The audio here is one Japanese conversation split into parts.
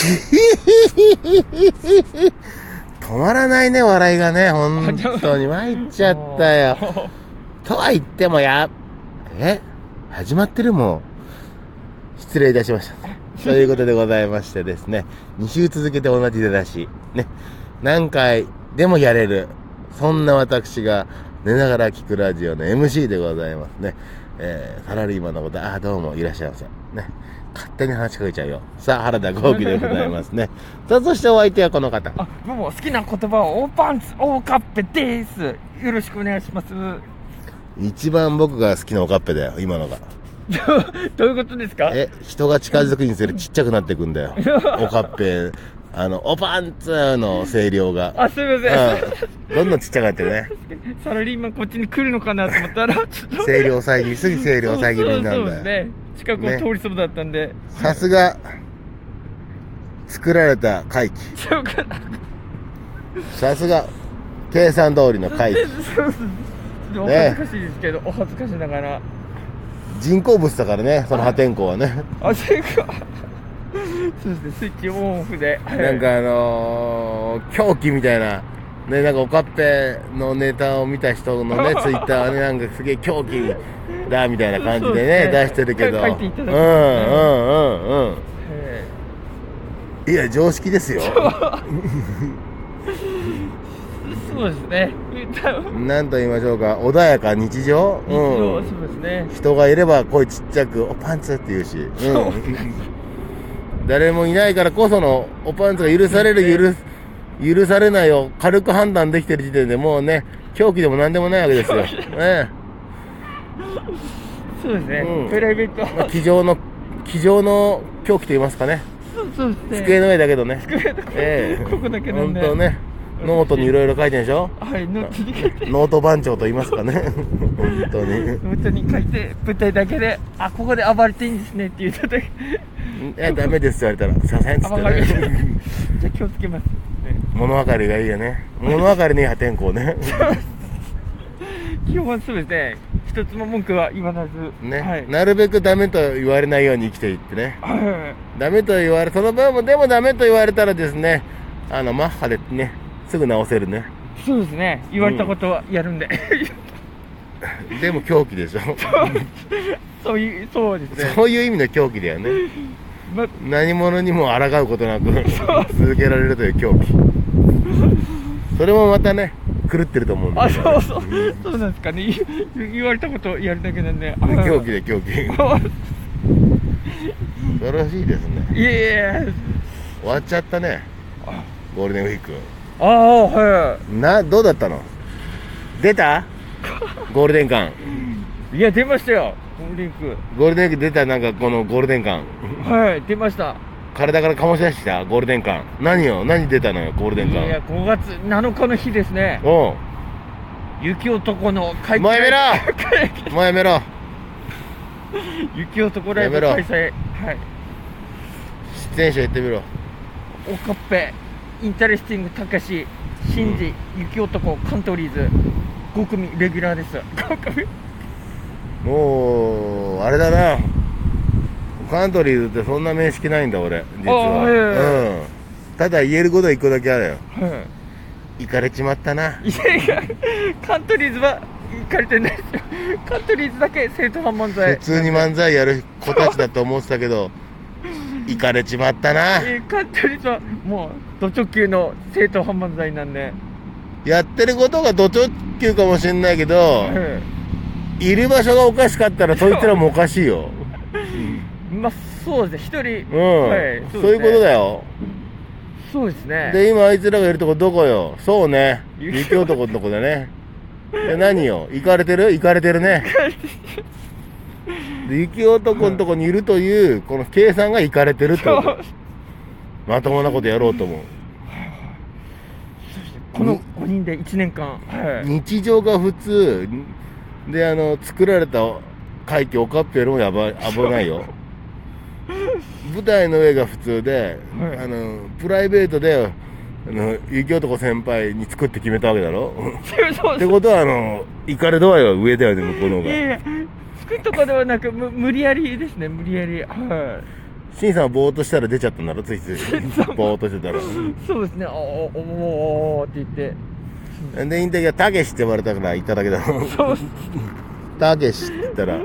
止まらないね、笑いがね、本当に。参っちゃったよ。とは言ってもや、え始まってるもん。失礼いたしました。ということでございましてですね、2週続けて同じ出だし、ね、何回でもやれる、そんな私が寝ながら聞くラジオの MC でございますね。えー、サラリーマンのこと、ああ、どうもいらっしゃいませ。ね。勝手に話しかけちゃうよ。さあ、原田豪輝でございますね。さあ、そしてお相手はこの方。あ、どうも好きな言葉はオーパンツ、オーカッペです。よろしくお願いします。一番僕が好きなおかっぺだよ、今のが。どういうことですか？え、人が近づくにつれちっちゃくなってくんだよ。おかっぺ、あの、おパンツの声量が。あ、すみません。うん。どんどんちっちゃくなってるね。サラリーマンこっちに来るのかなと思ったら。声量遮りすぎ声量遮りになるだよ。そうんですね。近くを通りそうだったんで。さすが、作られた回帰。そうかな。さすが、計算通りの回帰。そうそうお恥ずかしいですけど、お恥ずかしながら。人工物だからね、その破天荒はね。あ、それか。そうですね、スイッチオンオフで。はいなんかあのー、狂気みたいな、ね、なんかおかっぺのネタを見た人のね、ツイッターはね、なんかすげえ狂気だみたいな感じでね、ね出してるけど。書いていただきうんうんうんうん。えいや、常識ですよ。ーそうですね。なんと言いましょうか、穏やか日常日常うん。そうですね。人がいれば声ちっちゃく、おパンツって言うし。そううん。誰もいないからこその、おパンツが許される、許、許されないを軽く判断できてる時点でもうね、狂気でも何でもないわけですよ。ねそうですね。うんプライベート。まあ、机上の、机上の狂気と言いますかね。そうそうですね。机の上だけどね。机の上ええここだけなんで本当ね。ノートにいろいろ書いてるでしょ？はい、ノートに書いて、ノート番長と言いますかね。本当に。ノートに書いて、舞台だけで、あ、ここで暴れていいんですねって言っただけ。いや、ダメですって言われたら、すいませんっって。ね。じゃあ気をつけます。ね物分かりがいいよね。物分かりねえ破天荒ね。基本すね。一つも文句は言わなず。ね、はい。なるべくダメと言われないように生きていってね。はいダメと言われ、その分も、でもダメと言われたらですね、あの、マッハでね、すぐ直せるね。そうですね。言われたことはやるんで。でも狂気でしょ。そういう、そうですね。そういう意味の狂気だよね。ま、何者にも抗うことなく続けられるという狂気。それもまたね、狂ってると思うんだあ、けど。そうそう。そうなんですかね。言言われたことやるだけなんで。あ狂気で狂気。素晴らしいですね。いやいやいや。終わっちゃったね。ゴールデンウィーク。ああ、はい。な、どうだったの？出た？ゴールデン感。いや、出ましたよ。ゴールデンウィーゴールデンウィーク出たなんかこのゴールデン感。ク。はい、出ました。体から醸し出したゴールデン感。何よ何出たのよ、ゴールデンいや、感。5月7日の日ですね。おう。雪男の開もうやめろ もうやめろ雪男ライブやめろ開催。はい。出演者言ってみろ。おかっぺ、インタレスティングたかし、シンジ、雪男、カントリーズ、5組レギュラーです。5組もう、あれだな。カントリーズってそんな面識ないんだ、俺。実は。はいはいはいうん。ただ言えることは一個だけあるよ。はイカれちまったな。い。いやいや、カントリーズはイカれてないですよ。カントリーズだけ正統派漫才。普通に漫才やる子たちだと思ってたけど、行かれちまったな。えーカントリーズはもう、ド直球の正統派漫才なんで。やってることがド直球かもしれないけど、はいる場所がおかしかったらそいつらもおかしいよ。い。まあ、そうですね。一人、うん、はいそういうことだよ。よ。そうですね。で、今あいつらがいるとこどこよ？そうね。雪雪男のとこだね。で、何よ？行かれてる？行かれてるね。で雪男のとこにいるという、この計算が行かれてるってこと。まともなことやろうと思う。この5人で1年間。はい。日常が普通であの作られた会期おかっぺよりもやばい危ないよ 舞台の上が普通で、はいあのプライベートであの雪男先輩に作って決めたわけだろってことはあのイカレドアイは上だよね向こうの方がいやいや、作るとかではなく、む無理やりですね、無理やり。はしんさんはぼーっとしたら出ちゃったんだろ？ついつい。ぼーっとしてたら。そうですね。おおおおおって言って。でインタビューはたけしって言われたから行っただけだろ。そうたけしって言ったら。はい。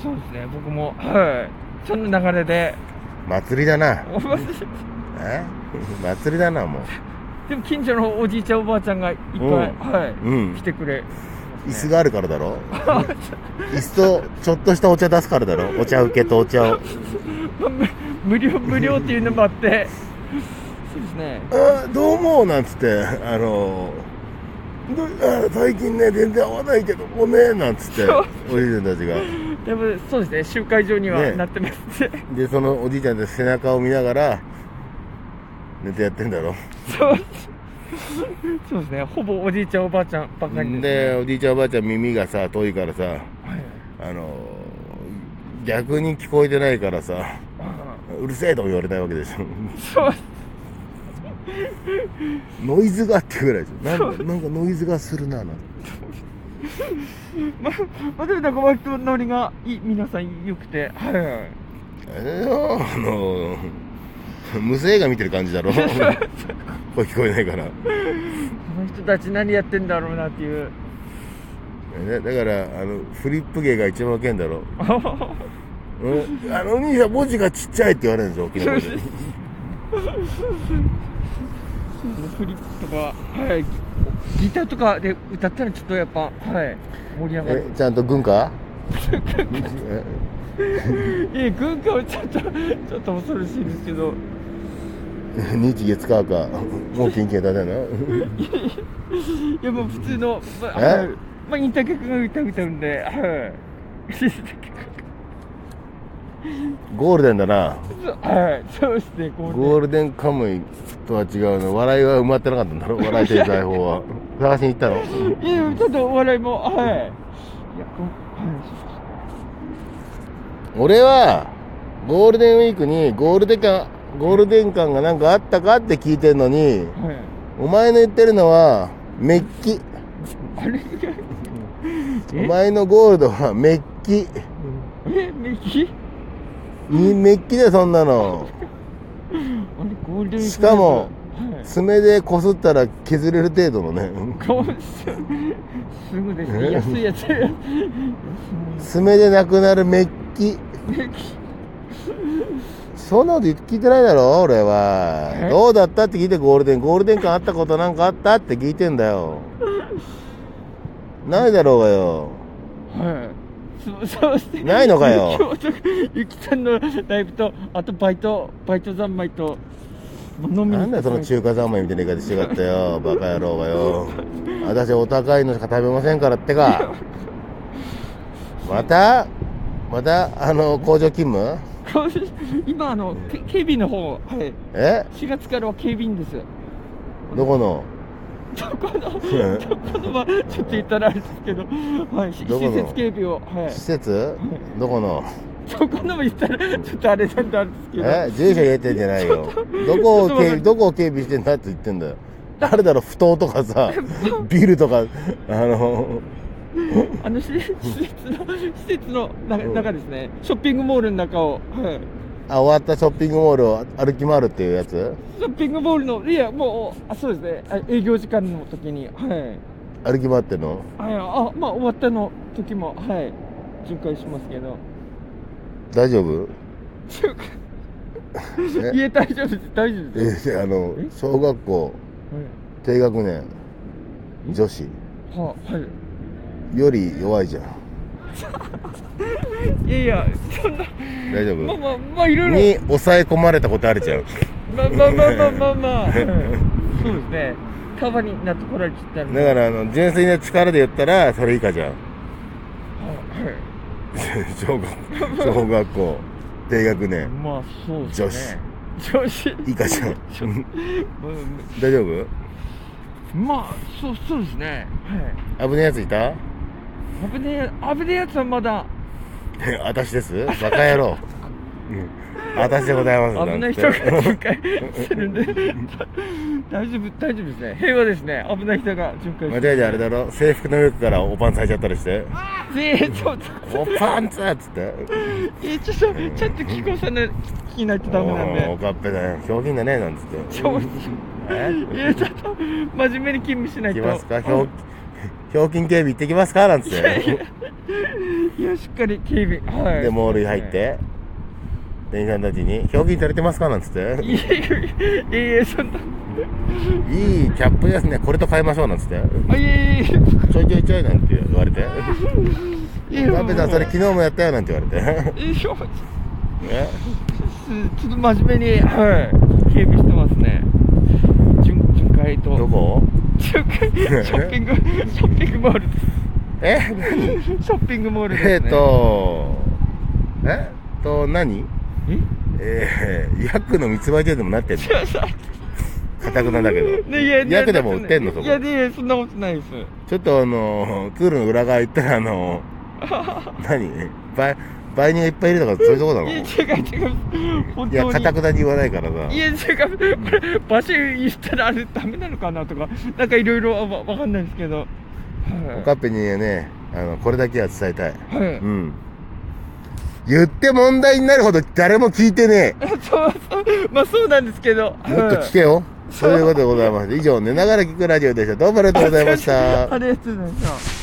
そうですね。僕もはい。その流れで。祭りだな。おえ？祭りだなもう。でも近所のおじいちゃんおばあちゃんがいっぱい、うん。はい、うん。来てくれ椅子があるからだろ？椅子とちょっとしたお茶出すからだろ？お茶受けとお茶を。む無料無料っていうのもあって。そうですね。あどうもなんつって。あの最近ね全然会わないけどもねなんつって。おじいちゃんたちが。でもそうですね。集会場にはね。なってます。ねでそのおじいちゃんで背中を見ながら寝てやってんだろ？そう そうですね。ほぼおじいちゃんおばあちゃんばっかりです、ね、でおじいちゃんおばあちゃん耳がさ遠いからさはいあの逆に聞こえてないからさあうるせえとも言われないわけでしょそう。ノイズがってぐらいでしょなんかなんかノイズがするなな。ん てままあでもなんか割とノリがいい皆さん良くて。はいはいあの 無声映画見てる感じだろ。声聞こえないから。この人たち何やってんだろうなっていう。ねだからあのフリップ芸が一番ウケんだろ、うん、あのお兄さん文字がちっちゃいって言われるんですよ大きな声でフリップとか、はい、ギターとかで歌ったらちょっとやっぱ、はい、盛り上がえる。ちゃんと軍歌いや、軍歌はちょっと、ちょっと恐ろしいですけど、え 日月火かもうキンキンだねないや、もう普通の、まあ、え？はいまあ、インター曲が歌歌うんで、はい。ゴールデンだな。はい、そうですね、こうねゴールデンカムイとは違うの。笑いは埋まってなかったんだろ？笑いという財宝は。探しに行ったのいや、ちょっとお笑いも、はい。いや、こうはい俺はゴールデンウィークにゴールデン感ゴールデン感がなんかあったかって聞いてんのにはい。お前の言ってるのはメッキ。お前のゴールドはメッキ。え、メキ？いいメッキでそんなの。しかもはい。爪でこすったら削れる程度のね。すぐですね、安いやつ。爪でなくなるメッキメキそんなこと聞いてないだろ俺は。え？どうだったって聞いてゴールデンゴールデン感あったことなんかあったって聞いてんだよ。ないだろうがよ。はい。そうしてないのかよ。ゆきさんのライブと、あとバイト、バイト三昧と、なんだよその中華三昧みたいな言い方しやがったよ。バカ野郎がよ。私お高いのしか食べませんからってか。また？またあの工場勤務？今、あの、け警備の方、はい。え？4月からは警備員です。どこの？どこの、どこのは、ちょっと言ったらあれですけど、はい。施設警備を、はい。施設？どこの？どこのも言ったら、ちょっとあれなんであれですけど。え？住所言えてんじゃないよ。どこを警どこを警備してんだって言ってんだよ。誰だろ不当とかさ ビルとかあの あの施施設の、施設の中ですね、ショッピングモールの中を、はい。あ終わったショッピングモールを歩き回るっていうやつ？ショッピングモールの、いや、もう、あそうですね、あ営業時間の時に、はい。歩き回ってんの？はい、あ、まあ、終わったの時も、はい。巡回しますけど。大丈夫？え いえ、大丈夫です、大丈夫です。えあのえ？小学校低学年女子はい。ははい。より弱いじゃん いやいや、そんな、大丈夫？まあまあ、まあ、いろいろ。に抑え込まれたことあるじゃんまあまあまあまあまあまあ、はいそうですね。カバになってこられちゃったんで。だからあの純粋な力で言ったらそれ以下じゃんはい。小学小学校低学年まあ、そうですね。女子。以下じゃん うん大丈夫？まあ、そう、そうですね。はい。危ねえやついた？危ねえ、危ねえやつはまだ、私です？バカ野郎。私でございます。危ない人が巡回してるんで。大丈夫大丈夫ですね。平和ですね。危ない人が巡回して間違えてあれだろ。制服の上からおパンツ履いちゃったりして。えー、ちょっと。おパンツっつって。えー、ちょっとちゃんと聞こさな聞きないとダメなんおでかっぺだよ。ひょうきんだね、なんつって。ちょえ？いやちょっと真面目に勤務しないと。行きますか？ひょう、ひょうきん警備行ってきますか？なんつって。いやしっかり警備。はい。で、モールに入って、店員さんたちに、ひょうきんされてますか？なんつって。いやいやいやいやそんな。いいキャップですね。これと変えましょう。なんつって。あいやいやいや。ちょいちょいちょいなんて言われて。いやカンペさん、それ昨日もやったよ。なんて言われて。いやちょねっと真面目にはい。警備してますね。巡巡回と。どこ？ショッピング ショッピングモールです。え ショッピングモールです、ね、えっと、え？っと、何？え？えー、ヤクの密売所でもなってんの？かたくなだけど。ねいやヤクでも売ってんのそこ？い。やいやそんなことないです。ちょっとあの、ツールの裏側行ったらあの、何？売、売人がいっぱいいるとかそういうとこなのいや違う違う本いや、当にかたくなに言わないからさ。いや違うこれ場所言ったらあれダメなのかなとかなんかいろいろわわかんないですけどおかっぺにはね、あの、これだけは伝えたい。はい、はいうん。言って問題になるほど誰も聞いてね そうそうまあそうなんですけどえ。もっと聞けよ。そういうことでございます。以上、寝ながら聞くラジオでした。どうもありがとうございました。ありがとうございました